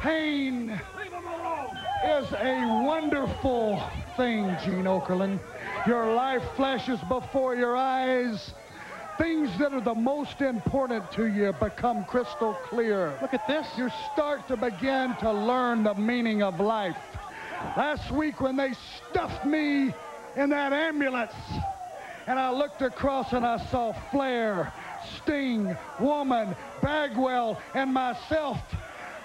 pain is a wonderful thing, Gene Okerlund. Your life flashes before your eyes. Things that are the most important to you become crystal clear. Look at this. You start to begin to learn the meaning of life. Last week when they stuffed me in that ambulance and I looked across and I saw Flair Sting, Woman, Bagwell, and myself,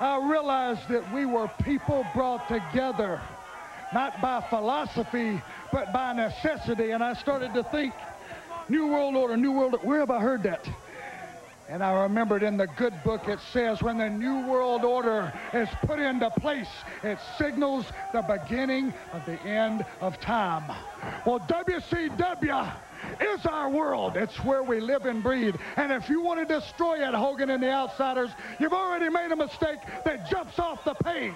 I realized that we were people brought together, not by philosophy, but by necessity. And I started to think, New World Order, New World Order, where have I heard that? And I remembered in the good book it says when the New World Order is put into place, it signals the beginning of the end of time. Well, WCW is our world. It's where we live and breathe. And if you want to destroy it, Hogan and the Outsiders, you've already made a mistake that jumps off the page.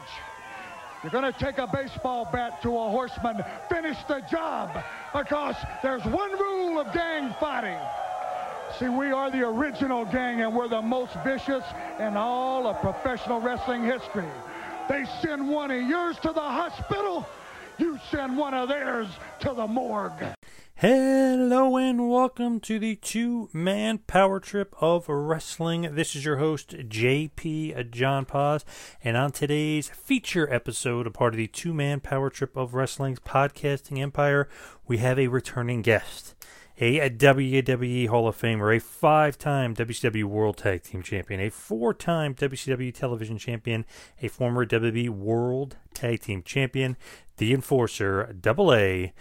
You're going to take a baseball bat to a horseman, finish the job, because there's one rule of gang fighting. See, we are the original gang, and we're the most vicious in all of professional wrestling history. They send one of yours to the hospital, you send one of theirs to the morgue. Hello and welcome to the two man power trip of wrestling. This is your host, JP uh, John Paz, and on today's feature episode, a part of the two man power trip of wrestling's podcasting empire, we have a returning guest. A WWE Hall of Famer, a five time WCW World Tag Team Champion, a four time WCW Television Champion, a former WWE World Tag Team Champion, the Enforcer, Double A,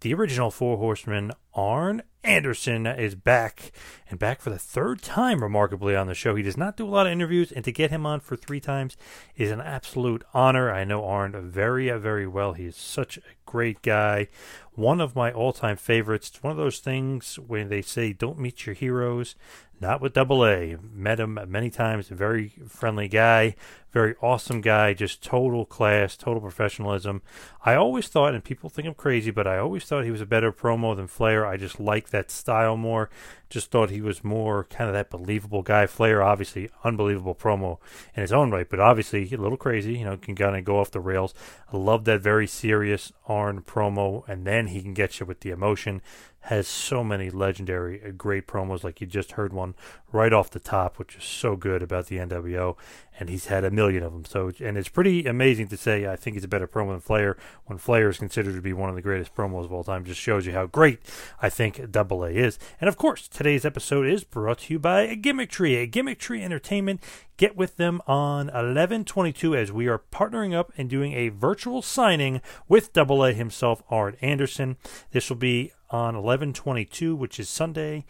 the original Four Horsemen, Arn Anderson, is back and back for the third time, remarkably, on the show. He does not do a lot of interviews, and to get him on for three times is an absolute honor. I know Arn very, very well. He is such a great guy. One of my all time favorites. It's one of those things when they say, don't meet your heroes. Not with Double A. Met him many times. Very friendly guy. Very awesome guy. Just total class, total professionalism. I always thought, and people think I'm crazy, but I always thought he was a better promo than Flair. I just like that style more. Just thought he was more kind of that believable guy. Flair, obviously, unbelievable promo in his own right, but obviously a little crazy. You know, can kind of go off the rails. I love that very serious Arn promo, and then he can get you with the emotion has so many legendary, uh, great promos. Like you just heard one right off the top, which is so good about the NWO, and he's had a million of them. So, and it's pretty amazing to say. I think he's a better promo than Flair when Flair is considered to be one of the greatest promos of all time. Just shows you how great I think Double A is. And of course, today's episode is brought to you by Gimmick Tree, a Gimmick Tree Entertainment. Get with them on 1122 as we are partnering up and doing a virtual signing with Double A himself, Arn Anderson. This will be on 1122, which is Sunday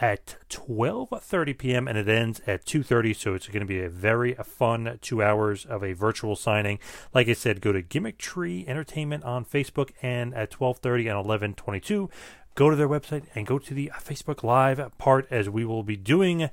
at 12:30 p.m. and it ends at 2:30 so it's going to be a very fun 2 hours of a virtual signing. Like I said, go to Gimmick Tree Entertainment on Facebook and at 12:30 and 11:22 go to their website and go to the Facebook Live part as we will be doing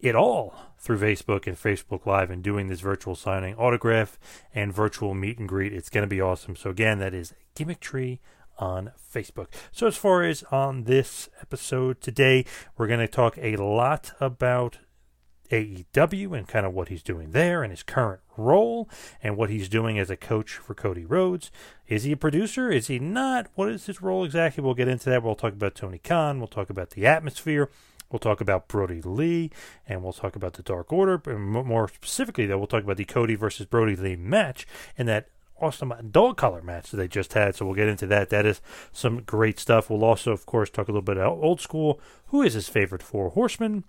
it all through Facebook and Facebook Live and doing this virtual signing, autograph, and virtual meet and greet. It's going to be awesome. So, again, that is Gimmick Tree on Facebook. So, as far as on this episode today, we're going to talk a lot about AEW and kind of what he's doing there and his current role and what he's doing as a coach for Cody Rhodes. Is he a producer? Is he not? What is his role exactly? We'll get into that. We'll talk about Tony Khan. We'll talk about the atmosphere. We'll talk about Brodie Lee, and we'll talk about the Dark Order. But more specifically, though, we'll talk about the Cody versus Brodie Lee match and that awesome dog collar match that they just had. So we'll get into that. That is some great stuff. We'll also, of course, talk a little bit about old school. Who is his favorite four horsemen?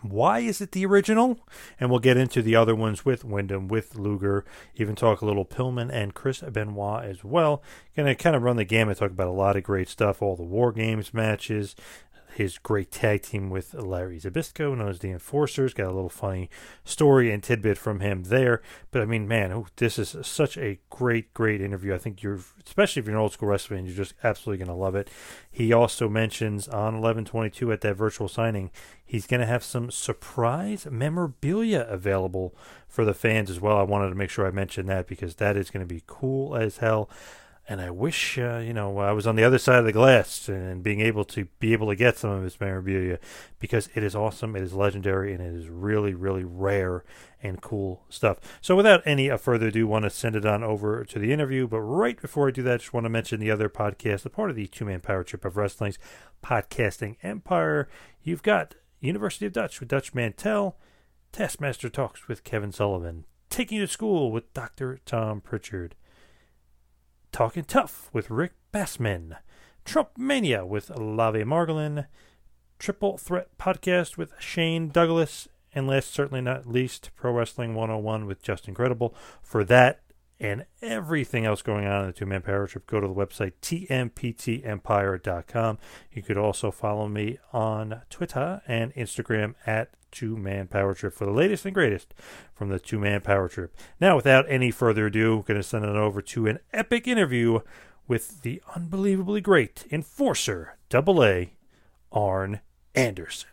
Why is it the original? And we'll get into the other ones with Windham, with Luger, even talk a little Pillman and Chris Benoit as well. Gonna kind of run the gamut, talk about a lot of great stuff, all the War Games matches, his great tag team with Larry Zbyszko, known as the Enforcers. Got a little funny story and tidbit from him there. But I mean, man, this is such a great, great interview. I think you're, especially if you're an old school wrestling, you're just absolutely going to love it. He also mentions on 1122 at that virtual signing, he's going to have some surprise memorabilia available for the fans as well. I wanted to make sure I mentioned that because that is going to be cool as hell and I wish uh, you know I was on the other side of the glass and being able to be able to get some of his memorabilia because it is awesome, it is legendary, and it is really really rare and cool stuff. So without any uh, further ado, want to send it on over to the interview. But right before I do that, I just want to mention the other podcast, the part of the two man power trip of wrestling's podcasting empire. You've got University of Dutch with Dutch Mantell, Taskmaster Talks with Kevin Sullivan, Taking You to School with Dr. Tom Pritchard. Talking Tough with Rick Bassman, Trump Mania with Lavi Margolin, Triple Threat Podcast with Shane Douglas, and last certainly not least, Pro Wrestling 101 with Justin Credible. For that and everything else going on in the two man power trip, go to the website tmptempire.com. You could also follow me on Twitter and Instagram at two man power trip for the latest and greatest from the two man power trip. Now, without any further ado, I'm going to send it over to an epic interview with the unbelievably great enforcer, double A, Arn Anderson.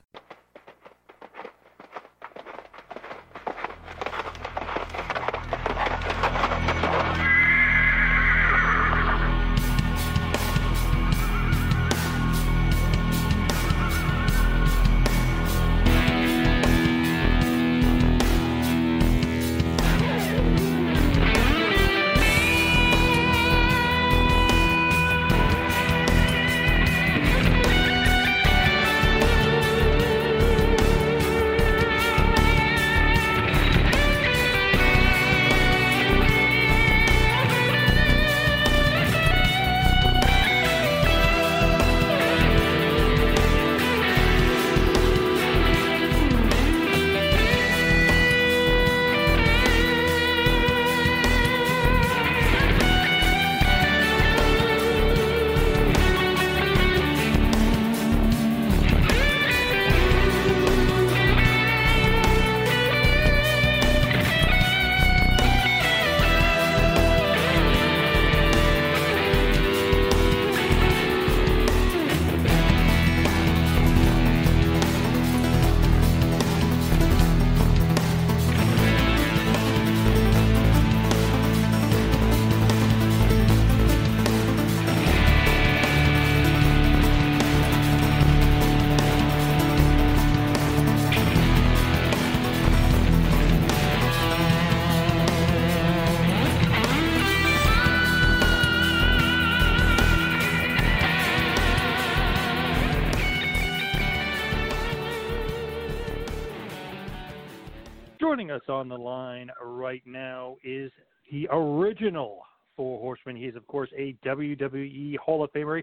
Us on the line right now is the original Four Horsemen. He is, of course, a WWE Hall of Famer,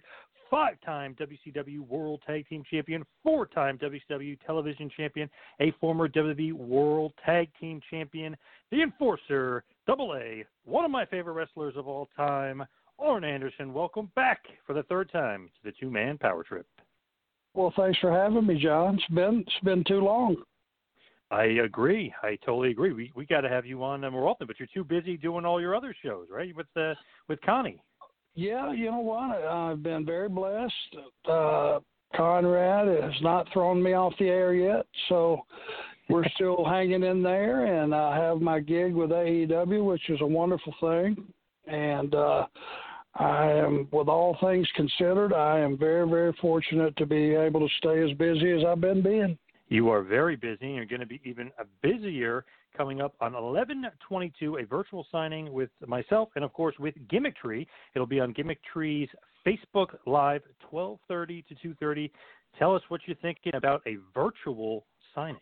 five time WCW World Tag Team Champion, four time WCW Television Champion, a former WWE World Tag Team Champion, the Enforcer, Double A, one of my favorite wrestlers of all time, Arn Anderson. Welcome back for the third time to the two man power trip. Well, thanks for having me, John. It's been it's been too long. I agree. I totally agree. We we got to have you on more often, but you're too busy doing all your other shows, right? With uh, with Connie. Yeah, you know what? I've been very blessed. Uh, Conrad has not thrown me off the air yet, so we're still hanging in there. And I have my gig with AEW, which is a wonderful thing. And uh, I am, with all things considered, I am very, very fortunate to be able to stay as busy as I've been being. You are very busy. and You're going to be even busier coming up on 11:22. A virtual signing with myself and, of course, with Gimmick Tree. It'll be on Gimmick Tree's Facebook Live, 12:30 to 2:30. Tell us what you're thinking about a virtual signing.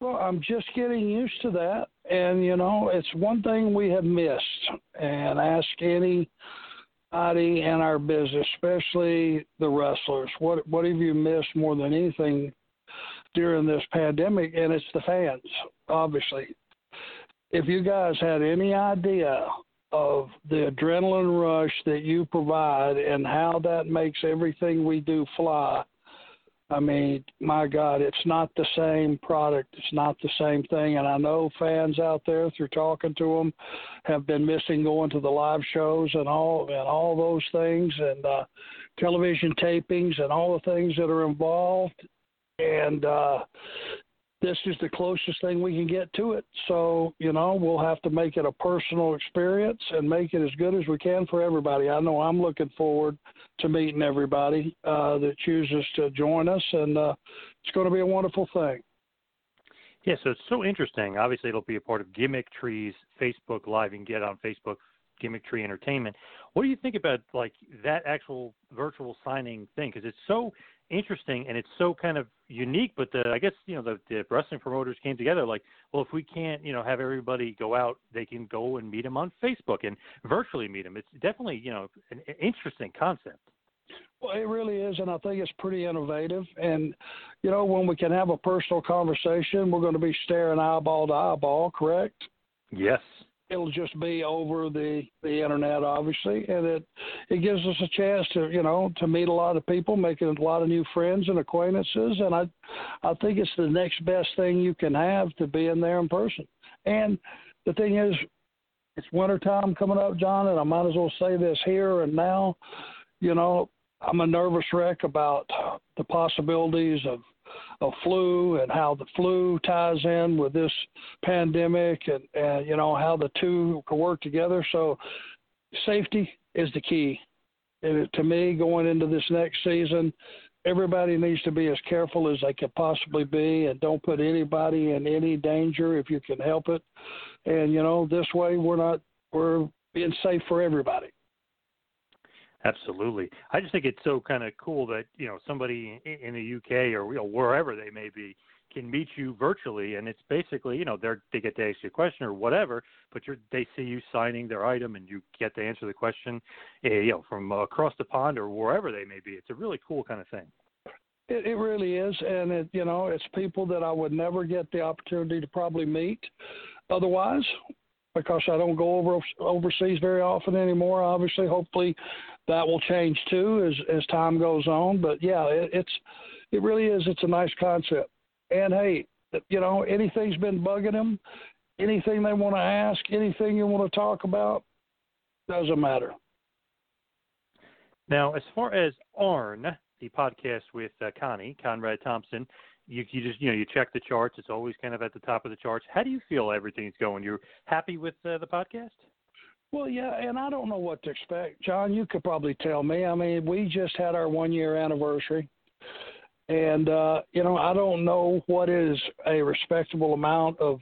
Well, I'm just getting used to that, and you know, it's one thing we have missed. And ask anybody in our business, especially the wrestlers, what what have you missed more than anything during this pandemic, and it's the fans, obviously. If you guys had any idea of the adrenaline rush that you provide and how that makes everything we do fly, I mean, my God, it's not the same product. It's not the same thing. And I know fans out there, through talking to them, have been missing going to the live shows and all and all those things, and uh, television tapings and all the things that are involved and uh, this is the closest thing we can get to it. So, you know, we'll have to make it a personal experience and make it as good as we can for everybody. I know I'm looking forward to meeting everybody uh, that chooses to join us, and uh, it's going to be a wonderful thing. Yeah, so it's so interesting. Obviously, it'll be a part of Gimmick Tree's Facebook Live. You can get on Facebook Gimmick Tree Entertainment. What do you think about like that actual virtual signing thing? Because it's so interesting and it's so kind of unique. But the, I guess you know the, the wrestling promoters came together like, well, if we can't you know have everybody go out, they can go and meet them on Facebook and virtually meet them. It's definitely you know an, an interesting concept. Well, it really is, and I think it's pretty innovative. And you know, when we can have a personal conversation, we're going to be staring eyeball to eyeball, correct? Yes it'll just be over the the internet obviously and it it gives us a chance to you know to meet a lot of people making a lot of new friends and acquaintances and i i think it's the next best thing you can have to be in there in person. And the thing is it's winter time coming up john and i might as well say this here and now you know i'm a nervous wreck about the possibilities of of flu and how the flu ties in with this pandemic and, and you know how the two can work together. So safety is the key. And to me, going into this next season, everybody needs to be as careful as they can possibly be and don't put anybody in any danger if you can help it. And you know, this way we're not we're being safe for everybody. Absolutely. I just think it's so kind of cool that you know somebody in the UK or you know, wherever they may be can meet you virtually, and it's basically you know they're, they get to ask you a question or whatever, but you're they see you signing their item and you get to answer the question, eh, you know, from across the pond or wherever they may be. It's a really cool kind of thing. It, it really is, and it you know it's people that I would never get the opportunity to probably meet otherwise because I don't go over overseas very often anymore. Obviously, hopefully that will change too as as time goes on. But yeah, it, it's it really is. It's a nice concept. And hey, you know, anything's been bugging them, anything they want to ask, anything you want to talk about, doesn't matter. Now, as far as Arn, the podcast with uh, Connie Conrad Thompson, you you just you know you check the charts. It's always kind of at the top of the charts. How do you feel everything's going? You're happy with uh, the podcast? Well, yeah, and I don't know what to expect. John, you could probably tell me. I mean, we just had our one year anniversary. And uh, you know, I don't know what is a respectable amount of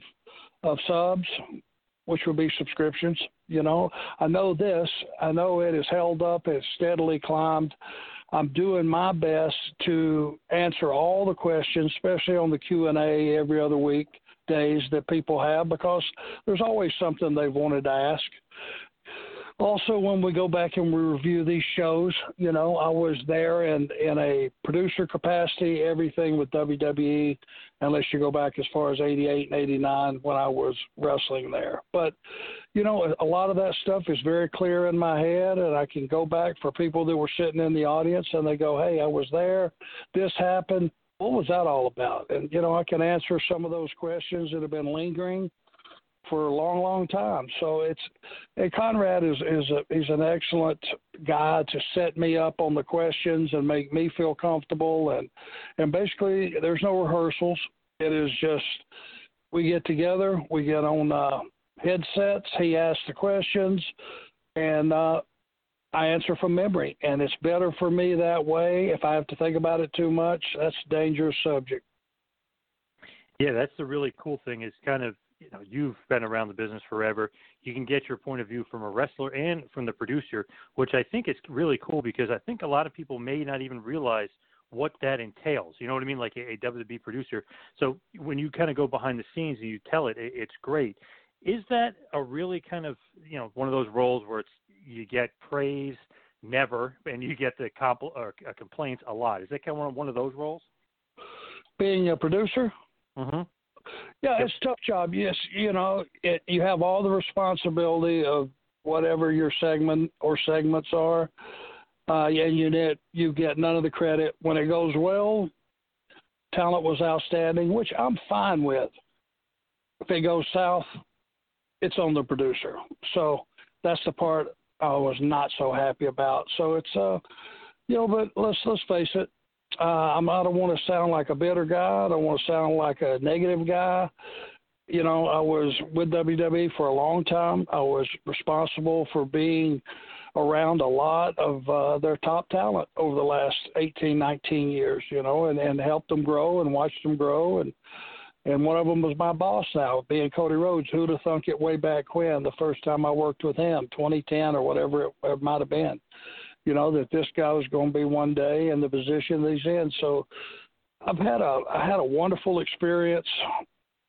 of subs, which would be subscriptions. You know, I know this. I know it has held up. It's steadily climbed. I'm doing my best to answer all the questions, especially on the Q and A every other week days that people have because there's always something they've wanted to ask. Also, when we go back and we review these shows, you know, I was there in in a producer capacity, everything with WWE, unless you go back as far as '88 and '89 when I was wrestling there. But you know, a lot of that stuff is very clear in my head, and I can go back for people that were sitting in the audience and they go, "Hey, I was there. This happened. What was that all about?" And you know, I can answer some of those questions that have been lingering for a long, long time. So it's and Conrad is is a, he's an excellent guy to set me up on the questions and make me feel comfortable and and basically there's no rehearsals. It is just we get together, we get on uh, headsets. He asks the questions, and uh, I answer from memory. And it's better for me that way. If I have to think about it too much, that's a dangerous subject. Yeah, that's the really cool thing is kind of you know you've been around the business forever you can get your point of view from a wrestler and from the producer which i think is really cool because i think a lot of people may not even realize what that entails. You know what i mean? Like a, a wwe producer. So when you kind of go behind the scenes and you tell it, it it's great. Is that a really kind of you know one of those roles where it's you get praise never and you get the compl- or, uh, complaints a lot? Is that kind of one of those roles? Being a producer? Mm-hmm. Yeah, it's a tough job. Yes, you know, it, you have all the responsibility of whatever your segment or segments are, uh, and you get you get none of the credit when it goes well. Talent was outstanding, which I'm fine with. If it goes south, it's on the producer. So that's the part I was not so happy about. So it's uh, you know, but let's let's face it, uh, I'm, I don't want to sound like a bitter guy. I don't want to sound like a negative guy. You know, I was with WWE for a long time. I was responsible for being around a lot of uh, their top talent over the last 18, 19 years, you know, and, and helped them grow and watched them grow. And, and one of them was my boss now, being Cody Rhodes. Who'd have thunk it way back when, the first time I worked with him, 2010 or whatever it, it might have been you know, that this guy was going to be one day in the position that he's in. So I've had a I had a wonderful experience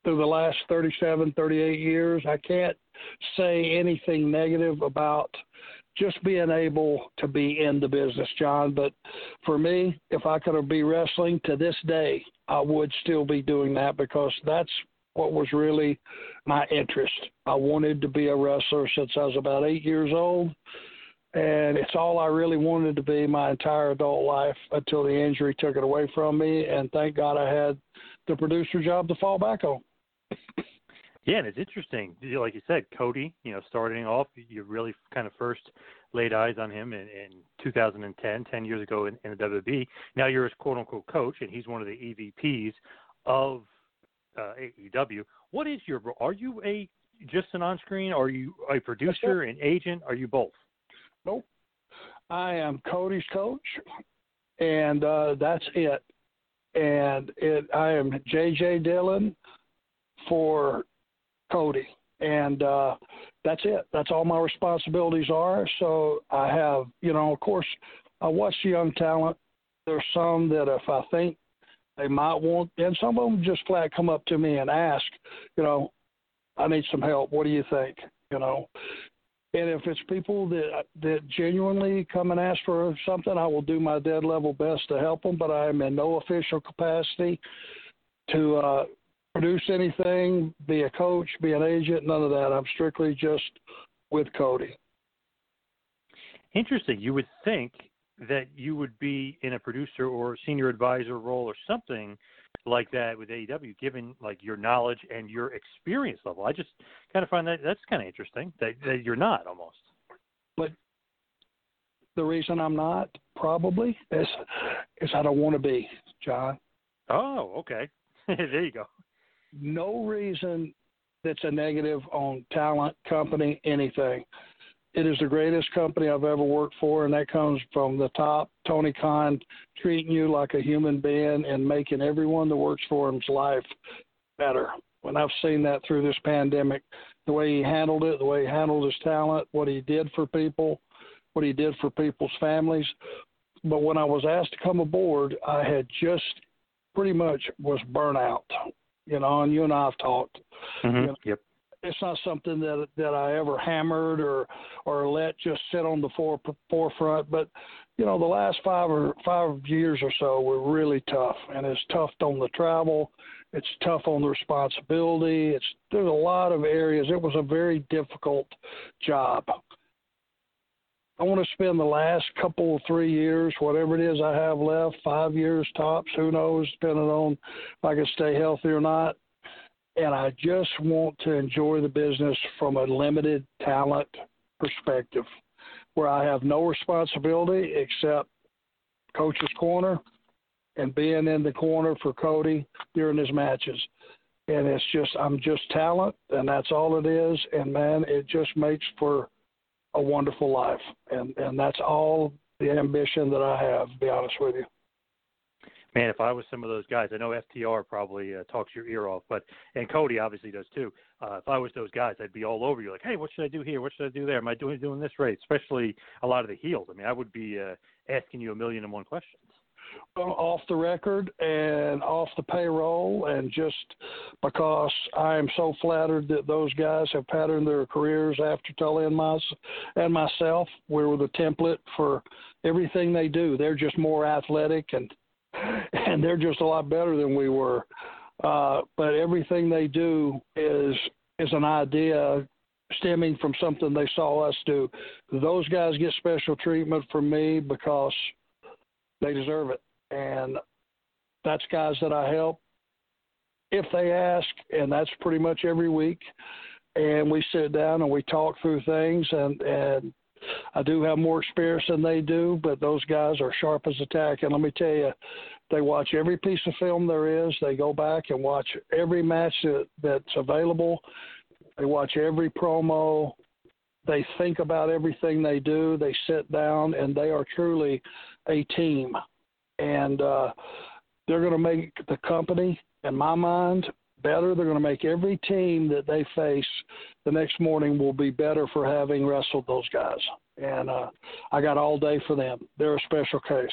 through the last 37, 38 years. I can't say anything negative about just being able to be in the business, John. But for me, if I could be wrestling to this day, I would still be doing that because that's what was really my interest. I wanted to be a wrestler since I was about eight years old and it's all I really wanted to be my entire adult life until the injury took it away from me. And thank God I had the producer job to fall back on. Yeah, and it's interesting. Like you said, Cody, you know, starting off, you really kind of first laid eyes on him in, in 2010, 10 years ago in, in the WWE. Now you're his quote unquote coach, and he's one of the EVPs of uh, AEW. What is your Are you a just an on screen? Are you a producer, an agent? Are you both? Nope. I am Cody's coach, and uh, that's it. And it, I am JJ Dillon for Cody, and uh, that's it. That's all my responsibilities are. So I have, you know, of course, I watch the young talent. There's some that if I think they might want, and some of them just flat come up to me and ask, you know, I need some help. What do you think? You know, and if it's people that that genuinely come and ask for something, I will do my dead level best to help them. But I am in no official capacity to uh, produce anything, be a coach, be an agent, none of that. I'm strictly just with Cody. Interesting. You would think that you would be in a producer or senior advisor role or something like that with AEW, given like your knowledge and your experience level. I just kind of find that that's kind of interesting that, that you're not almost. But the reason I'm not probably is is I don't want to be, John. Oh, okay. there you go. No reason that's a negative on talent, company, anything. It is the greatest company I've ever worked for, and that comes from the top. Tony Khan treating you like a human being and making everyone that works for him's life better. When I've seen that through this pandemic, the way he handled it, the way he handled his talent, what he did for people, what he did for people's families. But when I was asked to come aboard, I had just pretty much was burnout You know, and you and I have talked. Mm-hmm. You know, Yep. It's not something that that I ever hammered or or let just sit on the fore, forefront. But you know, the last five or five years or so were really tough, and it's tough on the travel. It's tough on the responsibility. It's there's a lot of areas. It was a very difficult job. I want to spend the last couple three years, whatever it is I have left, five years tops, who knows, depending on if I can stay healthy or not. And I just want to enjoy the business from a limited talent perspective, where I have no responsibility except coach's corner and being in the corner for Cody during his matches. And it's just I'm just talent and that's all it is. And man, it just makes for a wonderful life. And and that's all the ambition that I have, to be honest with you. Man, if I was some of those guys, I know FTR probably uh, talks your ear off, but and Cody obviously does too. Uh, if I was those guys, I'd be all over you, like, hey, what should I do here? What should I do there? Am I doing doing this right? Especially a lot of the heels. I mean, I would be uh, asking you a million and one questions. Well, off the record and off the payroll, and just because I am so flattered that those guys have patterned their careers after Tully and, my, and myself. We were the template for everything they do. They're just more athletic and and they're just a lot better than we were. Uh, but everything they do is is an idea stemming from something they saw us do. Those guys get special treatment from me because they deserve it, and that's guys that I help if they ask, and that's pretty much every week. And we sit down and we talk through things, and and I do have more experience than they do, but those guys are sharp as a tack. And let me tell you, they watch every piece of film there is. They go back and watch every match that, that's available. They watch every promo. They think about everything they do. They sit down, and they are truly a team. And uh, they're going to make the company, in my mind, better. They're going to make every team that they face the next morning will be better for having wrestled those guys. And uh, I got all day for them. They're a special case.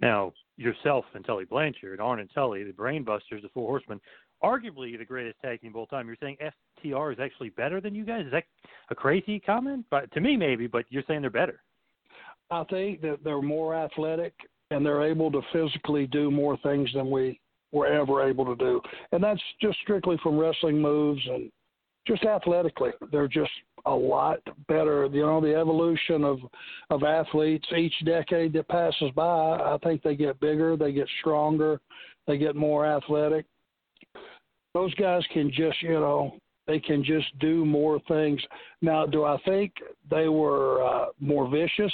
Now, yourself and Tully Blanchard, Arn and Tully, the Brainbusters, the Four Horsemen, arguably the greatest tag team of all time. You're saying FTR is actually better than you guys? Is that a crazy comment? But to me, maybe. But you're saying they're better. I think that they're more athletic and they're able to physically do more things than we were ever able to do. And that's just strictly from wrestling moves and just athletically. They're just a lot better. You know, the evolution of of athletes each decade that passes by, I think they get bigger, they get stronger, they get more athletic. Those guys can just, you know, they can just do more things. Now, do I think they were uh, more vicious,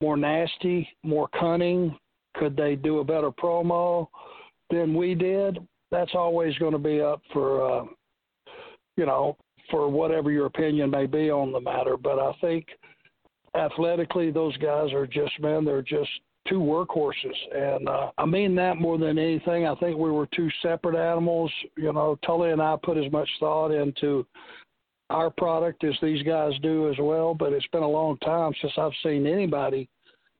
more nasty, more cunning? Could they do a better promo? Than we did, that's always going to be up for, uh, you know, for whatever your opinion may be on the matter. But I think athletically, those guys are just, man, they're just two workhorses. And uh, I mean that more than anything. I think we were two separate animals. You know, Tully and I put as much thought into our product as these guys do as well. But it's been a long time since I've seen anybody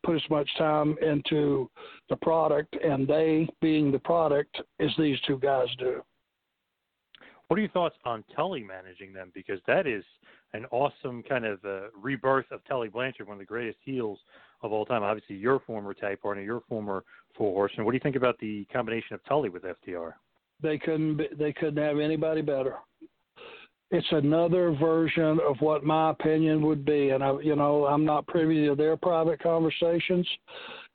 put as much time into the product, and they, being the product, as these two guys do. What are your thoughts on Tully managing them? Because that is an awesome kind of uh, rebirth of Tully Blanchard, one of the greatest heels of all time. Obviously, your former tag partner, your former four horseman. What do you think about the combination of Tully with FTR? They couldn't. Be, they couldn't have anybody better it's another version of what my opinion would be. And I you know I'm not privy to their private conversations.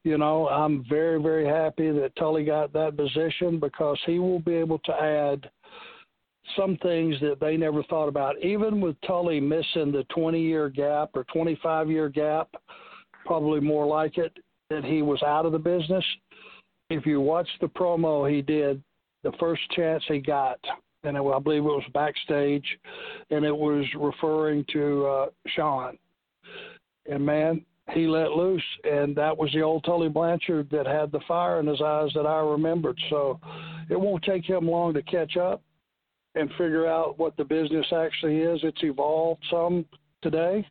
You know I'm very very happy that Tully got that position because he will be able to add some things that they never thought about. Even with Tully missing the 20 year gap or 25 year gap probably more like it that he was out of the business. If you watch the promo he did the first chance he got and it, I believe it was backstage, and it was referring to uh, Shawn. And man, he let loose, and that was the old Tully Blanchard that had the fire in his eyes that I remembered. So it won't take him long to catch up and figure out what the business actually is. It's evolved some today,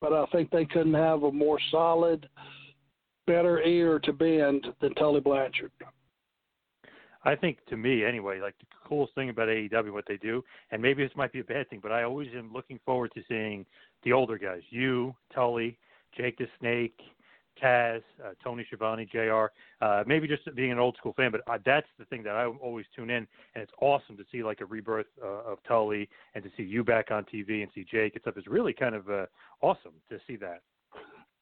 but I think they couldn't have a more solid, better ear to bend than Tully Blanchard. I think to me anyway, like the coolest thing about AEW, what they do, and maybe this might be a bad thing, but I always am looking forward to seeing the older guys, you, Tully, Jake the Snake, Taz, uh, Tony Schiavone, Jr. Uh, maybe just being an old school fan, but uh, that's the thing that I always tune in, and it's awesome to see like a rebirth uh, of Tully and to see you back on TV and see Jake and stuff. It's really kind of uh, awesome to see that.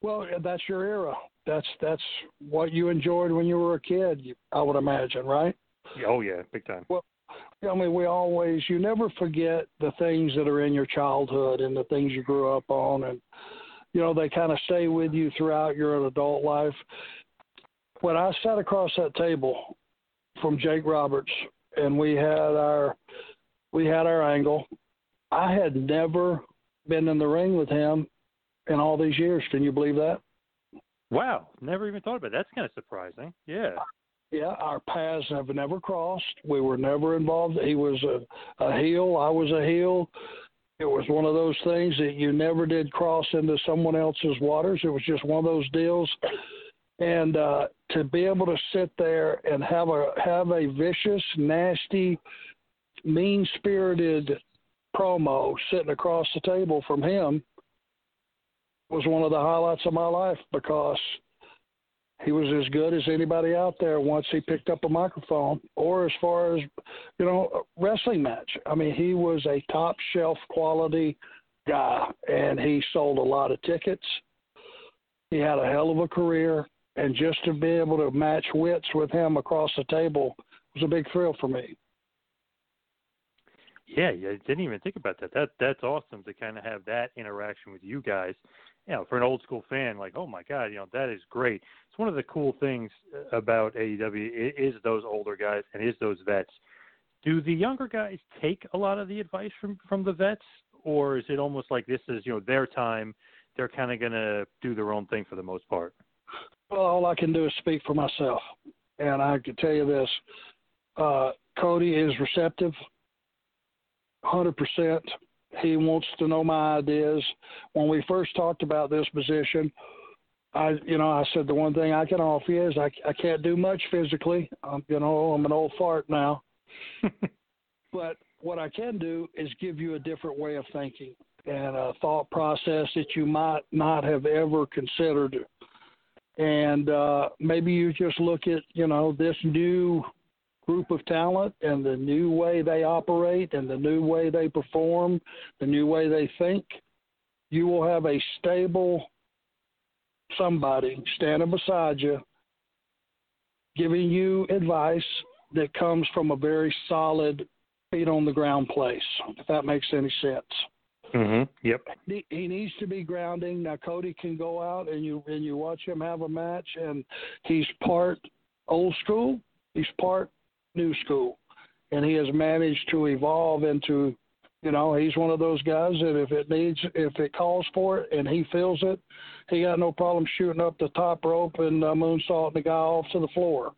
Well, that's your era. That's that's what you enjoyed when you were a kid. I would imagine, right? Yeah, oh yeah, big time. Well, I mean, we always you never forget the things that are in your childhood and the things you grew up on, and you know they kind of stay with you throughout your adult life. When I sat across that table from Jake Roberts and we had our we had our angle, I had never been in the ring with him in all these years. Can you believe that? Wow, never even thought about it. That's kind of surprising. Yeah. Yeah, our paths have never crossed. We were never involved. He was a, a heel. I was a heel. It was one of those things that you never did cross into someone else's waters. It was just one of those deals. And uh, to be able to sit there and have a have a vicious, nasty, mean spirited promo sitting across the table from him was one of the highlights of my life because he was as good as anybody out there once he picked up a microphone or as far as you know a wrestling match. I mean he was a top shelf quality guy and he sold a lot of tickets. He had a hell of a career and just to be able to match wits with him across the table was a big thrill for me. Yeah, yeah, I didn't even think about that. That that's awesome to kind of have that interaction with you guys you know, for an old school fan, like, oh my God, you know, that is great. It's one of the cool things about AEW is those older guys and is those vets. Do the younger guys take a lot of the advice from from the vets, or is it almost like this is you know their time? They're kind of going to do their own thing for the most part. Well, all I can do is speak for myself, and I can tell you this: uh, Cody is receptive, hundred percent he wants to know my ideas. When we first talked about this position, I, you know, I said the one thing I can offer you is I, I can't do much physically. Um, you know, I'm an old fart now. but what I can do is give you a different way of thinking and a thought process that you might not have ever considered. And uh, maybe you just look at, you know, this new group of talent and the new way they operate and the new way they perform, the new way they think, you will have a stable somebody standing beside you giving you advice that comes from a very solid feet on the ground place, if that makes any sense. Mm-hmm. Yep. He, he needs to be grounding. Now Cody can go out and you and you watch him have a match, and he's part old school. He's part new school, and he has managed to evolve into, you know, he's one of those guys that if it needs, if it calls for it, and he feels it, he got no problem shooting up the top rope and uh, moonsaulting the guy off to the floor.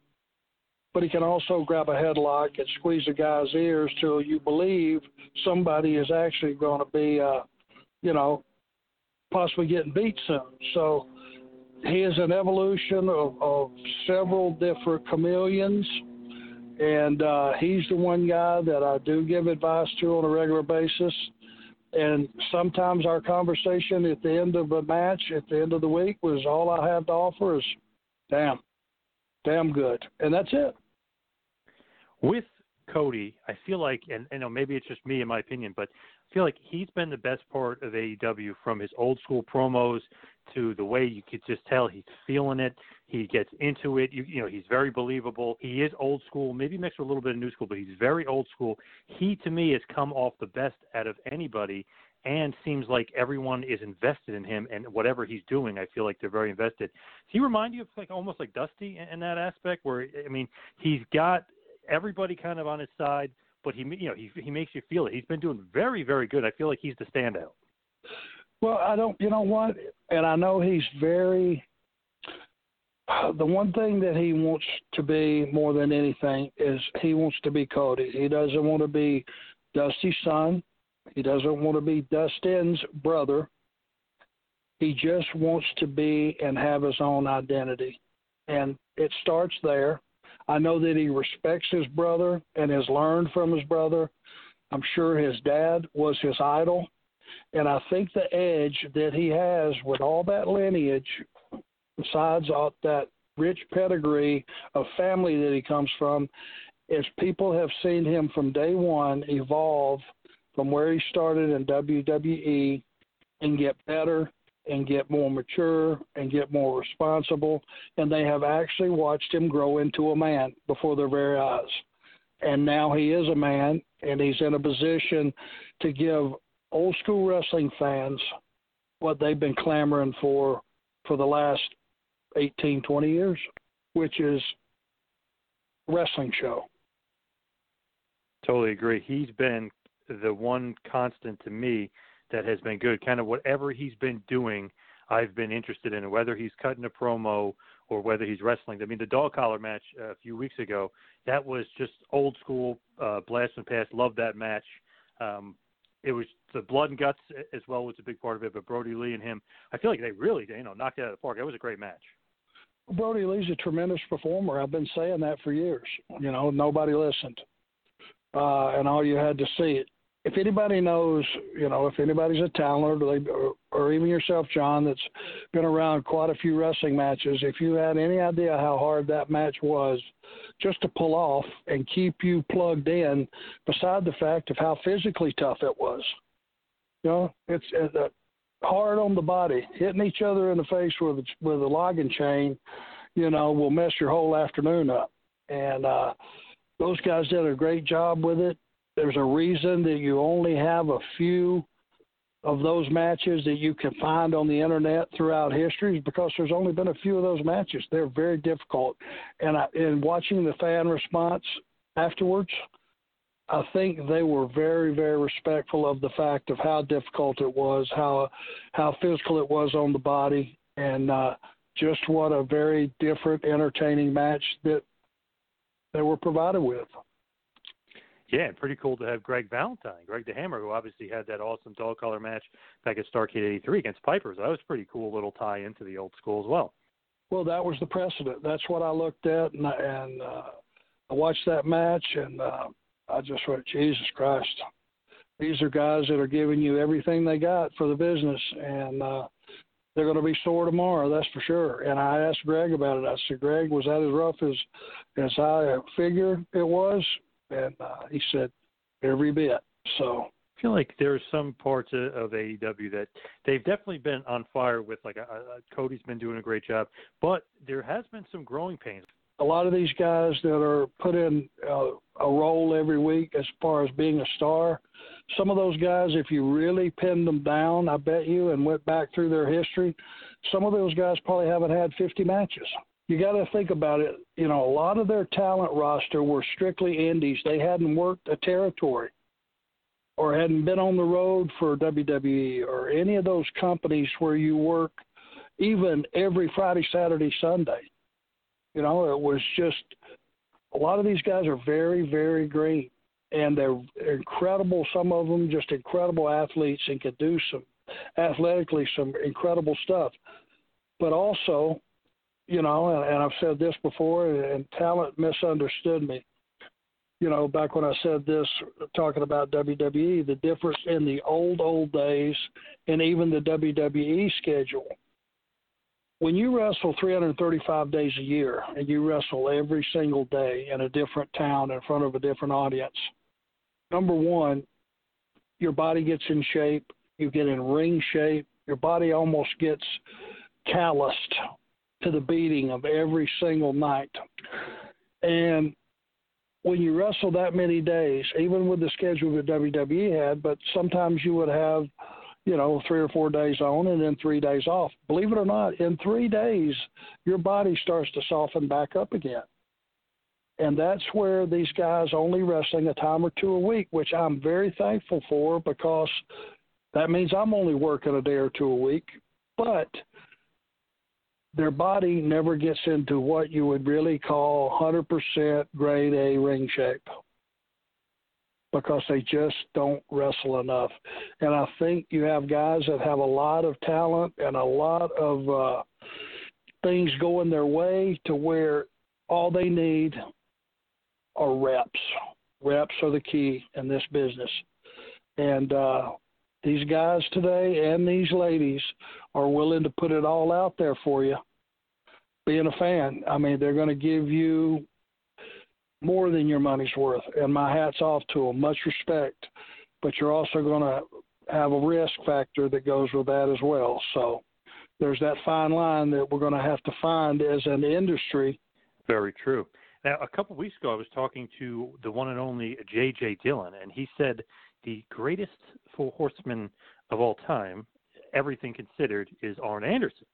But he can also grab a headlock and squeeze the guy's ears till you believe somebody is actually going to be, uh, you know, possibly getting beat soon. So he is an evolution of, of several different chameleons and uh, he's the one guy that I do give advice to on a regular basis. And sometimes our conversation at the end of a match, at the end of the week, was all I have to offer is, damn, damn good, and that's it. With Cody, I feel like, and you know, maybe it's just me in my opinion, but feel like he's been the best part of AEW from his old school promos to the way you could just tell he's feeling it. He gets into it. You, you know, he's very believable. He is old school, maybe mixed with a little bit of new school, but he's very old school. He, to me, has come off the best out of anybody and seems like everyone is invested in him and whatever he's doing. I feel like they're very invested. Does he remind you of like almost like Dusty in, in that aspect, where I mean, he's got everybody kind of on his side, but he you know he he makes you feel it. He's been doing very very good. I feel like he's the standout. Well, I don't. You know what? And I know he's very. The one thing that he wants to be more than anything is he wants to be Cody. He doesn't want to be Dusty's son. He doesn't want to be Dustin's brother. He just wants to be and have his own identity. And it starts there. I know that he respects his brother and has learned from his brother. I'm sure his dad was his idol. And I think the edge that he has with all that lineage, besides all that rich pedigree of family that he comes from, is people have seen him from day one evolve from where he started in WWE and get better and get more mature and get more responsible. And they have actually watched him grow into a man before their very eyes. And now he is a man and he's in a position to give old school wrestling fans what they've been clamoring for for the last 18, 20 years, which is wrestling show. Totally agree. He's been the one constant to me that has been good. Kind of whatever he's been doing, I've been interested in, whether he's cutting a promo or whether he's wrestling. I mean, the dog collar match a few weeks ago, that was just old school, uh, blast and pass. Loved that match. Um, it was the blood and guts as well was a big part of it. But Brodie Lee and him, I feel like they really, you know, knocked it out of the park. It was a great match. Brodie Lee's a tremendous performer. I've been saying that for years. You know, nobody listened, uh, and all you had to see it if anybody knows, you know, if anybody's a talent or, or, or even yourself, John, that's been around quite a few wrestling matches, if you had any idea how hard that match was just to pull off and keep you plugged in, beside the fact of how physically tough it was, you know, it's, it's uh, hard on the body, hitting each other in the face with with a logging chain, you know, will mess your whole afternoon up. And uh, those guys did a great job with it there's a reason that you only have a few of those matches that you can find on the internet throughout history because there's only been a few of those matches. They're very difficult, and I, in watching the fan response afterwards, I think they were very, very respectful of the fact of how difficult it was, how how physical it was on the body, and uh, just what a very different, entertaining match that they were provided with. Yeah, pretty cool to have Greg Valentine, Greg the Hammer, who obviously had that awesome dog collar match back at Starcade '83 against Piper. So that was pretty cool little tie into the old school as well. Well, that was the precedent. That's what I looked at, and, and uh, I watched that match, and uh, I just went, Jesus Christ, these are guys that are giving you everything they got for the business, and uh, they're going to be sore tomorrow, that's for sure. And I asked Greg about it. I said, Greg, was that as rough as as I figured it was? And uh, he said every bit. So I feel like there's some parts of, of AEW that they've definitely been on fire with. Like uh, uh, Cody's been doing a great job, but there has been some growing pains. A lot of these guys that are put in uh, a role every week as far as being a star, some of those guys, if you really pinned them down, I bet you, and went back through their history, some of those guys probably haven't had 50 matches you got to think about it. You know, a lot of their talent roster were strictly indies. They hadn't worked a territory or hadn't been on the road for WWE or any of those companies where you work even every Friday, Saturday, Sunday. You know, it was just a lot of these guys are very, very green and they're incredible. Some of them just incredible athletes and could do some athletically some incredible stuff. But also, you know, and, and I've said this before, and talent misunderstood me. You know, back when I said this, talking about WWE, the difference in the old, old days and even the WWE schedule. When you wrestle 335 days a year and you wrestle every single day in a different town in front of a different audience, number one, your body gets in shape, you get in ring shape, your body almost gets calloused to the beating of every single night. And when you wrestle that many days, even with the schedule that WWE had, but sometimes you would have, you know, three or four days on and then three days off. Believe it or not, in three days, your body starts to soften back up again. And that's where these guys only wrestling a time or two a week, which I'm very thankful for because that means I'm only working a day or two a week. But their body never gets into what you would really call 100% grade A ring shape because they just don't wrestle enough. And I think you have guys that have a lot of talent and a lot of uh, things going their way to where all they need are reps. Reps are the key in this business. And uh, these guys today and these ladies are willing to put it all out there for you. Being a fan, I mean, they're going to give you more than your money's worth. And my hat's off to them. Much respect. But you're also going to have a risk factor that goes with that as well. So there's that fine line that we're going to have to find as an industry. Very true. Now, a couple of weeks ago, I was talking to the one and only J.J. Dillon, and he said the greatest four horseman of all time, everything considered, is Arn Anderson.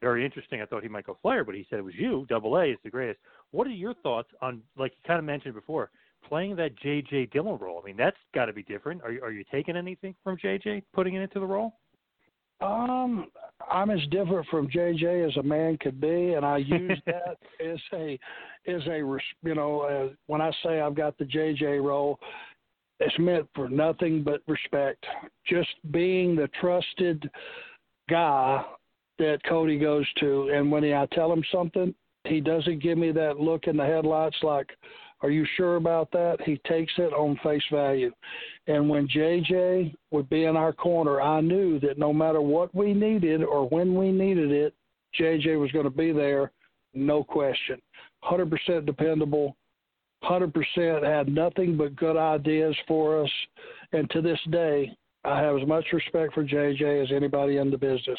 Very interesting. I thought he might go Flair, but he said it was you. Double A is the greatest. What are your thoughts on, like you kind of mentioned before, playing that J.J. Dillon role? I mean, that's got to be different. Are you, are you taking anything from J.J. putting it into the role? Um, I'm as different from JJ as a man could be, and I use that as a as a you know uh, when I say I've got the JJ role, it's meant for nothing but respect. Just being the trusted guy that Cody goes to, and when he, I tell him something, he doesn't give me that look in the headlights like, "Are you sure about that?" He takes it on face value. And when JJ would be in our corner, I knew that no matter what we needed or when we needed it, JJ was going to be there, no question. 100% dependable, 100% had nothing but good ideas for us. And to this day, I have as much respect for JJ as anybody in the business.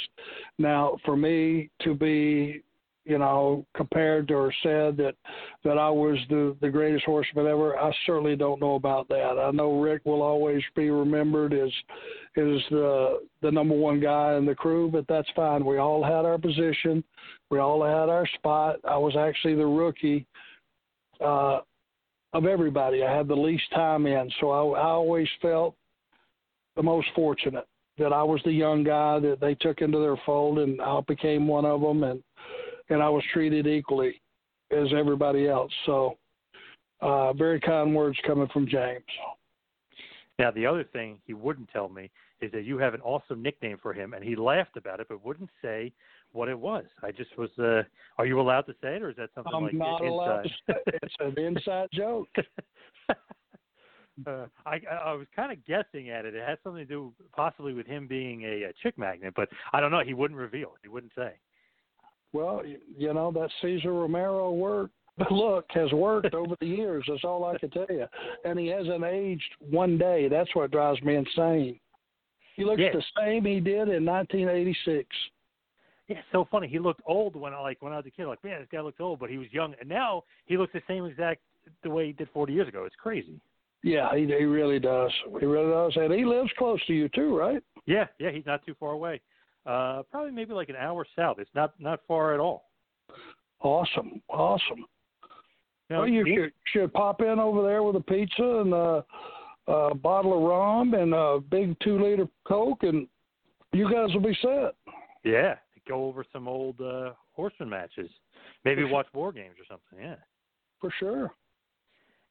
Now, for me to be you know, compared or said that that I was the the greatest horseman ever. I certainly don't know about that. I know Rick will always be remembered as as the the number one guy in the crew, but that's fine. We all had our position. We all had our spot. I was actually the rookie uh, of everybody. I had the least time in, so I, I always felt the most fortunate that I was the young guy that they took into their fold, and I became one of them. And and I was treated equally as everybody else. So, uh, very kind words coming from James. Now, the other thing he wouldn't tell me is that you have an awesome nickname for him, and he laughed about it, but wouldn't say what it was. I just was. Uh, are you allowed to say it, or is that something I'm like not inside? allowed to say it. It's an inside joke. Uh, I I was kind of guessing at it. It has something to do possibly with him being a, a chick magnet, but I don't know. He wouldn't reveal. He wouldn't say. Well, you know that Cesar Romero work look has worked over the years. That's all I can tell you. And he hasn't aged one day. That's what drives me insane. He looks Yes. the same he did in 1986. Yeah, it's so funny. He looked old when I like when I was a kid. Like, man, this guy looks old, but he was young, and now he looks the same exact the way he did 40 years ago. It's crazy. Yeah, he he really does. He really does, and he lives close to you too, right? Yeah, yeah, he's not too far away. Uh, probably maybe like an hour south. It's not not far at all. Awesome, awesome. Now, well, you should, should pop in over there with a pizza and a, a bottle of rum and a big two liter Coke, and you guys will be set. Yeah, go over some old uh, horseman matches. Maybe watch war games or something. Yeah. For sure.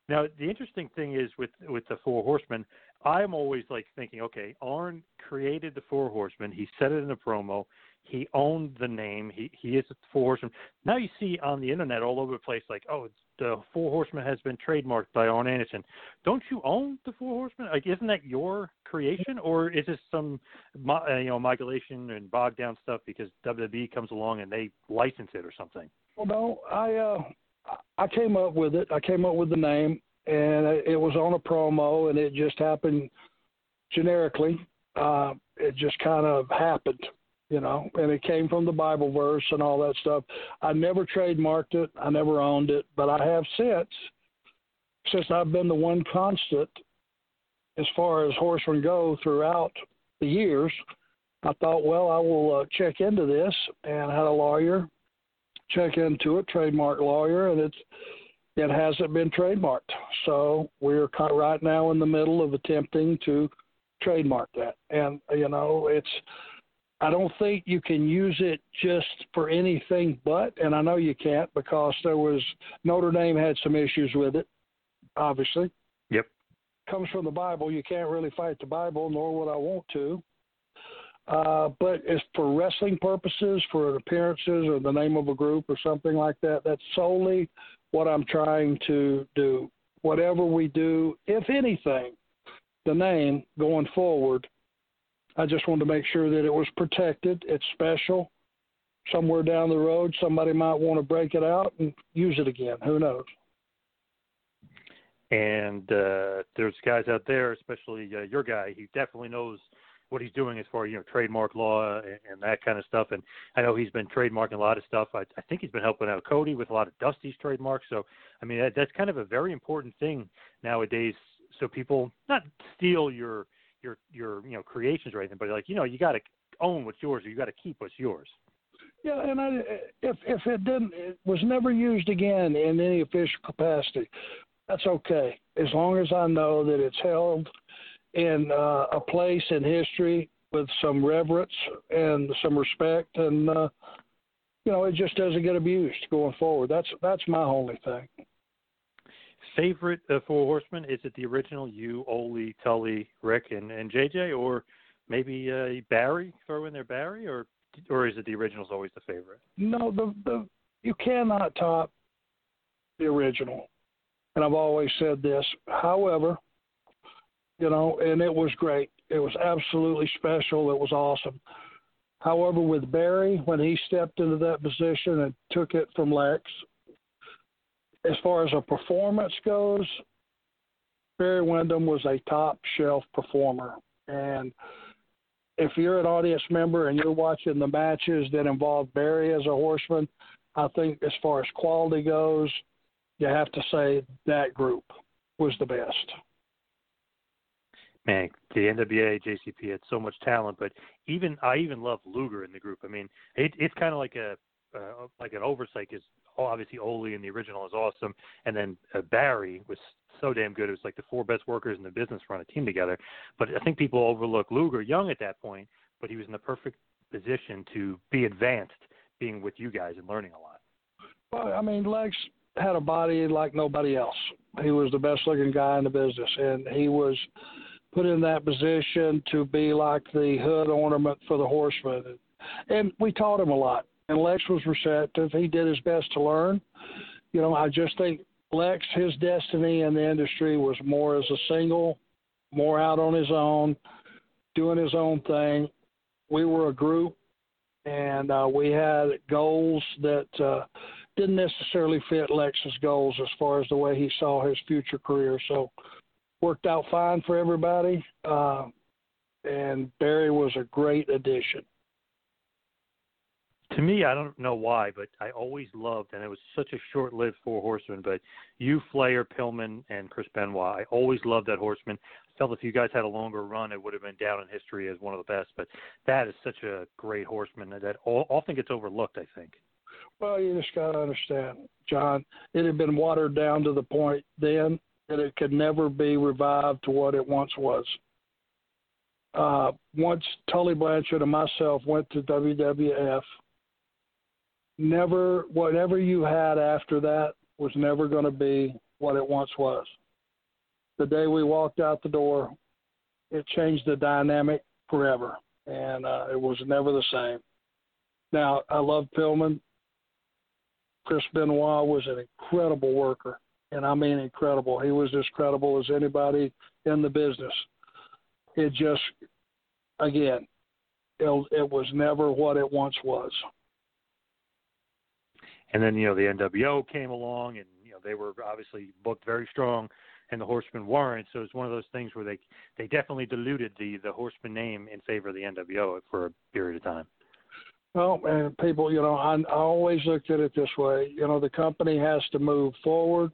Now the interesting thing is with with the four horsemen, I'm always like thinking, okay, Arn created the four horsemen. He said it in a promo. He owned the name. He he is the four horsemen. Now you see on the internet all over the place, like, oh, the four horsemen has been trademarked by Arn Anderson. Don't you own the four horsemen? Like, isn't that your creation, or is this some uh, you know modulation and bogged down stuff because WWE comes along and they license it or something? Well, no, I uh, I came up with it. I came up with the name, and it was on a promo, and it just happened generically. Uh, it just kind of happened, you know, and it came from the Bible verse and all that stuff. I never trademarked it. I never owned it, but I have since, since I've been the one constant as far as horsemen go throughout the years. I thought, well, I will uh, check into this, and had a lawyer check into it, trademark lawyer, and it's it hasn't been trademarked. So we're right now in the middle of attempting to trademark that. And you know, it's I don't think you can use it just for anything but, and I know you can't because there was Notre Dame had some issues with it, obviously. Yep. Comes from the Bible. You can't really fight the Bible, nor would I want to. Uh, but as for wrestling purposes, for appearances or the name of a group or something like that, that's solely what I'm trying to do. whatever we do, if anything, the name going forward, I just wanted to make sure that it was protected. It's special. Somewhere down the road, somebody might want to break it out and use it again. Who knows? And uh, there's guys out there, especially uh, your guy, he definitely knows what he's doing as far as you know trademark law and, and that kind of stuff. And I know he's been trademarking a lot of stuff. I, I think he's been helping out Cody with a lot of Dusty's trademarks. So I mean that, that's kind of a very important thing nowadays. So people not steal your your your you know creations or anything, but like you know you got to own what's yours or you got to keep what's yours. Yeah, and I, if if it didn't, it was never used again in any official capacity. That's okay, as long as I know that it's held in uh, a place in history with some reverence and some respect, and uh, you know it just doesn't get abused going forward. That's that's my only thing. Favorite uh, Four Horsemen? Is it the original you, Ole, Tully, Rick, and, and JJ, or maybe uh, Barry? Throw in there Barry, or or is it the original's always the favorite? No, the the you cannot top the original, and I've always said this. However, you know, and it was great. It was absolutely special. It was awesome. However, with Barry, when he stepped into that position and took it from Lex, as far as a performance goes, Barry Windham was a top shelf performer. And if you're an audience member and you're watching the matches that involve Barry as a horseman, I think as far as quality goes, you have to say that group was the best man, the NWA JCP had so much talent, but even I even love Luger in the group. I mean, it, it's kind of like a uh, like an oversight because obviously Ole in the original is awesome, and then uh, Barry was so damn good. It was like the four best workers in the business run a team together. But I think people overlook Luger, young at that point, but he was in the perfect position to be advanced, being with you guys and learning a lot. Well, I mean, Lex had a body like nobody else. He was the best looking guy in the business, and he was put in that position to be like the hood ornament for the horseman. And we taught him a lot. And Lex was receptive. He did his best to learn. You know, I just think Lex, his destiny in the industry was more as a single, more out on his own, doing his own thing. We were a group, and uh, we had goals that uh, didn't necessarily fit Lex's goals as far as the way he saw his future career. So worked out fine for everybody. Uh, and Barry was a great addition. To me, I don't know why, but I always loved, and it was such a short-lived four horsemen. But you, Flair, Pillman, and Chris Benoit, I always loved that horseman. I felt if you guys had a longer run, it would have been down in history as one of the best. But that is such a great horseman that all, often gets overlooked. I think. Well, you just got to understand, John. It had been watered down to the point then that it could never be revived to what it once was. Uh, once Tully Blanchard and myself went to WWF, never whatever you had after that was never going to be what it once was. The day we walked out the door, it changed the dynamic forever, and uh, it was never the same. Now I love Pillman. Chris Benoit was an incredible worker and I mean incredible. He was as credible as anybody in the business. It just, again, it, it was never what it once was. And then you know the NWO came along, and you know they were obviously booked very strong, and the Horsemen weren't. So it's one of those things where they they definitely diluted the the Horseman name in favor of the NWO for a period of time. Well, and people, you know, I, I always looked at it this way. You know, the company has to move forward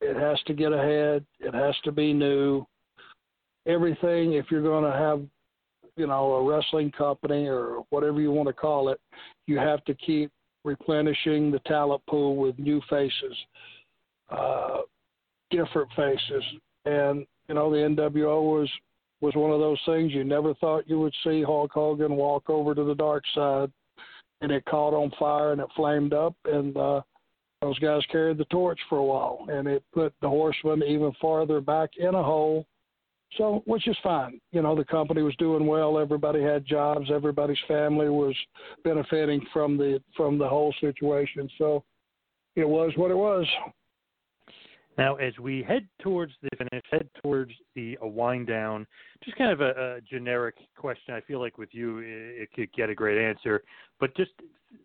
it has to get ahead. It has to be new. Everything, if you're going to have, you know, a wrestling company or whatever you want to call it, you have to keep replenishing the talent pool with new faces, uh, different faces. And, you know, the NWO was was one of those things you never thought you would see Hulk Hogan walk over to the dark side and it caught on fire and it flamed up and uh those guys carried the torch for a while, and it put the horsemen even farther back in a hole. So, which is fine. You know, the company was doing well. Everybody had jobs. Everybody's family was benefiting from the from the whole situation. So, it was what it was. Now, as we head towards the finish, head towards the a wind down, just kind of a, a generic question. I feel like with you, it, it could get a great answer, but just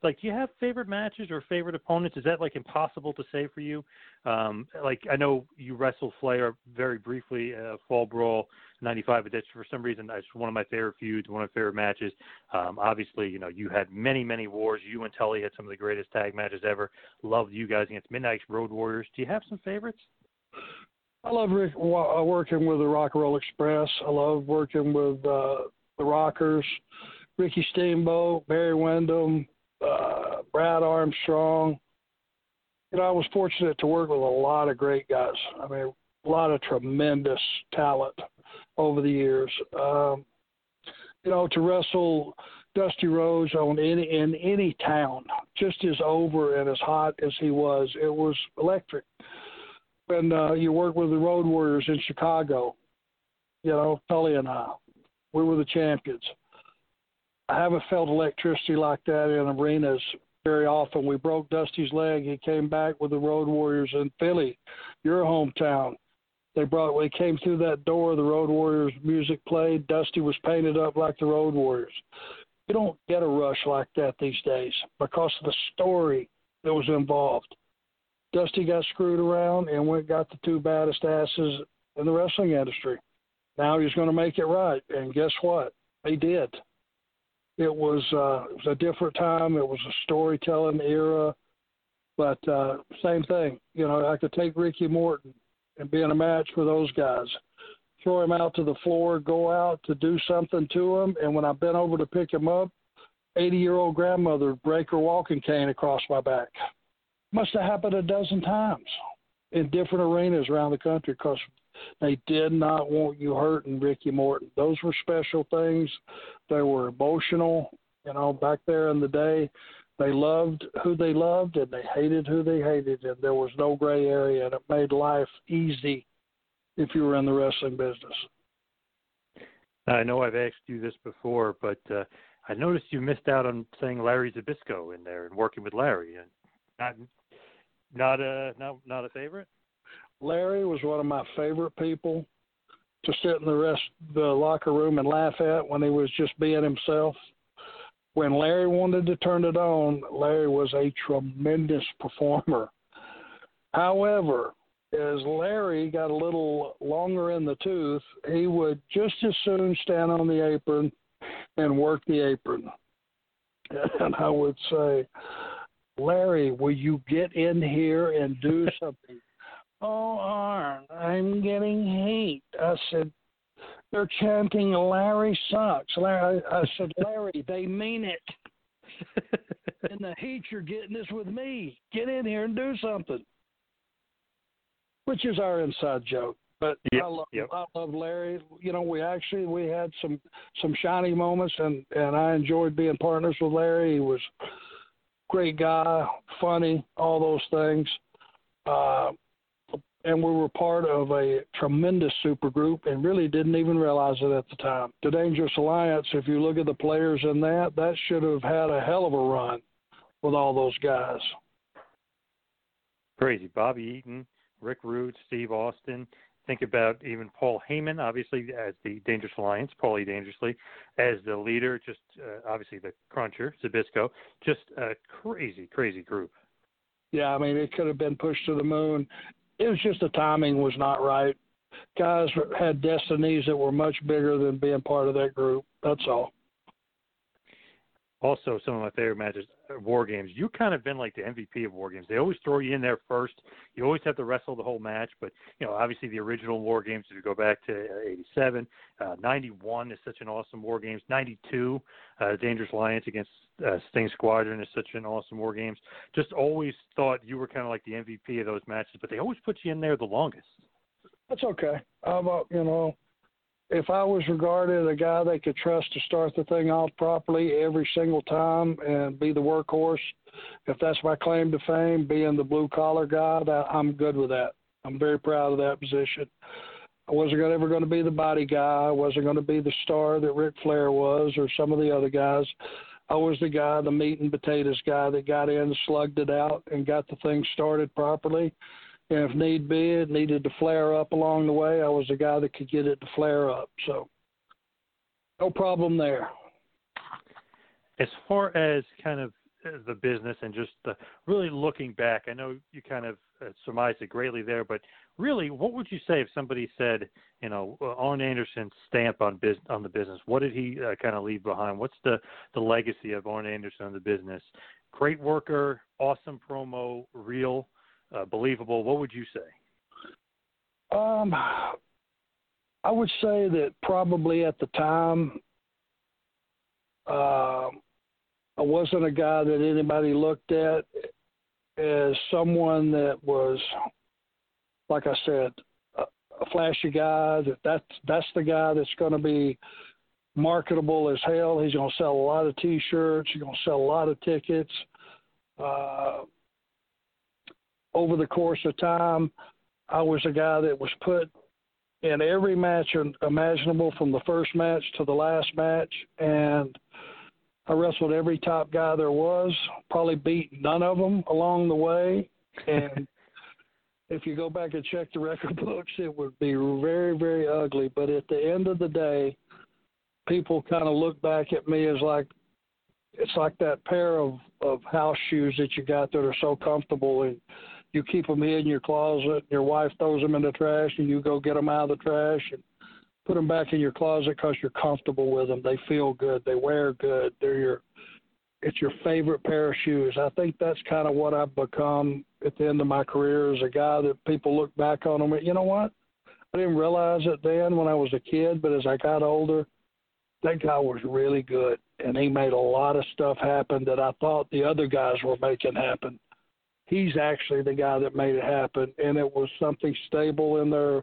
like, do you have favorite matches or favorite opponents? Is that like impossible to say for you? Um, like, I know you wrestled Flair very briefly, uh, Fall Brawl '95, but that's for some reason that's one of my favorite feuds, one of my favorite matches. Um, obviously, you know, you had many, many wars. You and Tully had some of the greatest tag matches ever. Loved you guys against Midnight's Road Warriors. Do you have some favorites? I love Rick, uh, working with the Rock and Roll Express. I love working with uh, the Rockers, Ricky Steamboat, Barry Windham, uh, Brad Armstrong. You know, I was fortunate to work with a lot of great guys. I mean, a lot of tremendous talent over the years. Um, you know, to wrestle Dusty Rhodes on any in any town, just as over and as hot as he was, it was electric. When uh, you worked with the Road Warriors in Chicago, you know, Tully and I, we were the champions. I haven't felt electricity like that in arenas very often. We broke Dusty's leg. He came back with the Road Warriors in Philly, your hometown. They brought. We came through that door. The Road Warriors music played. Dusty was painted up like the Road Warriors. You don't get a rush like that these days because of the story that was involved. Dusty got screwed around and went got the two baddest asses in the wrestling industry. Now he's going to make it right, and guess what? He did. It was uh, it was a different time. It was a storytelling era, but uh, same thing. You know, I could take Ricky Morton and be in a match with those guys, throw him out to the floor, go out to do something to him, and when I bent over to pick him up, 80 year old grandmother break her walking cane across my back. Must have happened a dozen times in different arenas around the country because they did not want you hurting Ricky Morton. Those were special things. They were emotional. You know, back there in the day, they loved who they loved and they hated who they hated, and there was no gray area, and it made life easy if you were in the wrestling business. I know I've asked you this before, but uh, I noticed you missed out on saying Larry Zbyszko in there and working with Larry, and not not a not not a favorite. Larry was one of my favorite people to sit in the rest the locker room and laugh at when he was just being himself. When Larry wanted to turn it on, Larry was a tremendous performer. However, as Larry got a little longer in the tooth, he would just as soon stand on the apron and work the apron. And I would say, Larry, will you get in here and do something? Oh, Arn, I'm getting hate. I said, they're chanting Larry sucks. Larry, I, said, Larry, they mean it. and the heat you're getting is with me. Get in here and do something. Which is our inside joke. But yep, I love yep. I love Larry. You know, we actually we had some some shiny moments and and I enjoyed being partners with Larry. He was great guy, funny, all those things. Uh, and we were part of a tremendous super group and really didn't even realize it at the time. The Dangerous Alliance, if you look at the players in that, that should have had a hell of a run with all those guys. Crazy. Bobby Eaton, Rick Rude, Steve Austin. Think about even Paul Heyman, obviously, as the Dangerous Alliance, Paulie Dangerously, as the leader, just uh, obviously the Cruncher, Zbyszko, Just a crazy, crazy group. Yeah, I mean, it could have been pushed to the moon it was just the timing was not right. Guys had destinies that were much bigger than being part of that group. That's all. Also, some of my favorite matches, War Games. You kind of been like the MVP of War Games. They always throw you in there first. You always have to wrestle the whole match. But you know, obviously, the original War Games. If you go back to '87, uh, '91 is such an awesome War Games. '92, uh, Dangerous Alliance against uh, Sting Squadron is such an awesome War Games. Just always thought you were kind of like the MVP of those matches, but they always put you in there the longest. That's okay. How about you know, if I was regarded as a guy they could trust to start the thing off properly every single time and be the workhorse, if that's my claim to fame, being the blue collar guy, that I'm good with that. I'm very proud of that position. I wasn't ever going to be the body guy. I wasn't going to be the star that Ric Flair was or some of the other guys. I was the guy, the meat and potatoes guy that got in, slugged it out, and got the thing started properly. And if need be, it needed to flare up along the way, I was the guy that could get it to flare up. So no problem there. As far as kind of uh, the business and just the, really looking back, I know you kind of uh, surmised it greatly there, but really, what would you say if somebody said, you know, uh, Arn Anderson's stamp on business on the business? What did he uh, kind of leave behind? What's the the legacy of Arn Anderson on the business? Great worker, awesome promo, real, uh, believable. What would you say? Um, I would say that probably at the time, uh, I wasn't a guy that anybody looked at as someone that was, like I said, a, a flashy guy. That that's that's the guy that's going to be marketable as hell. He's going to sell a lot of T-shirts. He's going to sell a lot of tickets. Uh, over the course of time, I was a guy that was put in every match imaginable from the first match to the last match, and I wrestled every top guy there was. Probably beat none of them along the way, and if you go back and check the record books, it would be very, very ugly. But at the end of the day, people kind of look back at me as like it's like that pair of of house shoes that you got that are so comfortable and you keep them in your closet. Your wife throws them in the trash, and you go get them out of the trash and put them back in your closet because you're comfortable with them. They feel good. They wear good. They're your it's your favorite pair of shoes. I think that's kind of what I've become at the end of my career as a guy that people look back on them. You know what? I didn't realize it then when I was a kid, but as I got older, that guy was really good, and he made a lot of stuff happen that I thought the other guys were making happen. He's actually the guy that made it happen, and it was something stable in their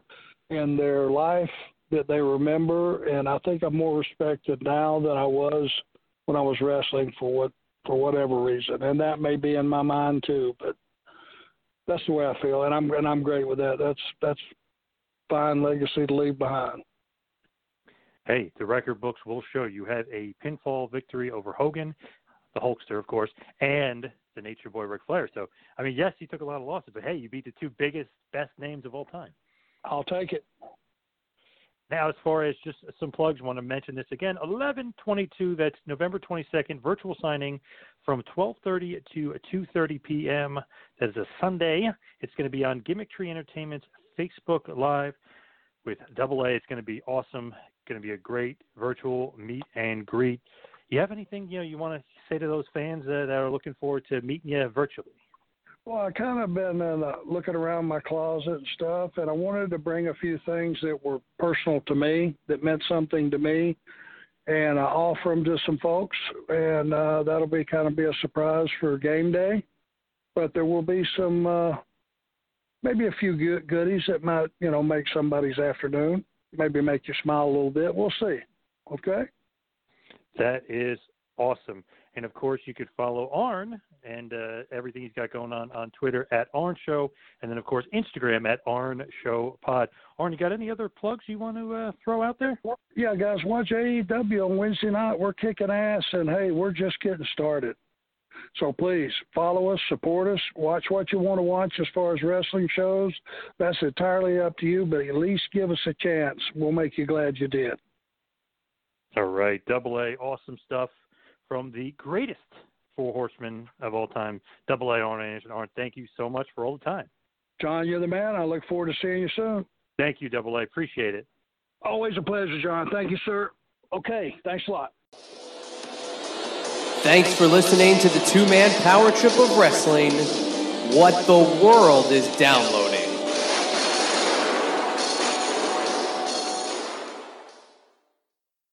in their life that they remember. And I think I'm more respected now than I was when I was wrestling for what for whatever reason, and that may be in my mind too. But that's the way I feel, and I'm and I'm great with that. That's that's fine legacy to leave behind. Hey, the record books will show you had a pinfall victory over Hogan, the Hulkster, of course, and the Nature Boy Ric Flair. So, I mean, yes, you took a lot of losses, but hey, you beat the two biggest, best names of all time. I'll take it. Now, as far as just some plugs, I want to mention this again. 11:22. That's November 22nd. Virtual signing from 12:30 to 2:30 p.m. That is a Sunday. It's going to be on Gimmick Tree Entertainment's Facebook Live with Double A. It's going to be awesome. Going to be a great virtual meet and greet. You have anything you know you want to say to those fans that are looking forward to meeting you virtually? Well, I kind of been uh, looking around my closet and stuff, and I wanted to bring a few things that were personal to me, that meant something to me, and I offer them to some folks, and uh, that'll be kind of be a surprise for game day. But there will be some, uh, maybe a few good goodies that might, you know, make somebody's afternoon, maybe make you smile a little bit. We'll see. Okay. That is awesome. And of course, you could follow Arn and uh, everything he's got going on on Twitter at Arn Show, and then of course Instagram at Arn Show Pod. Arn, you got any other plugs you want to uh, throw out there? Yeah, guys, watch AEW on Wednesday night. We're kicking ass, and hey, we're just getting started. So please follow us, support us, watch what you want to watch as far as wrestling shows. That's entirely up to you, but at least give us a chance. We'll make you glad you did. All right, Double A, awesome stuff from the greatest four horsemen of all time, Double A Arn Anderson. Arn, thank you so much for all the time. John, you're the man. I look forward to seeing you soon. Thank you, Double A. Appreciate it. Always a pleasure, John. Thank you, sir. Okay, thanks a lot. Thanks for listening to the two man power trip of wrestling. What the world is downloading.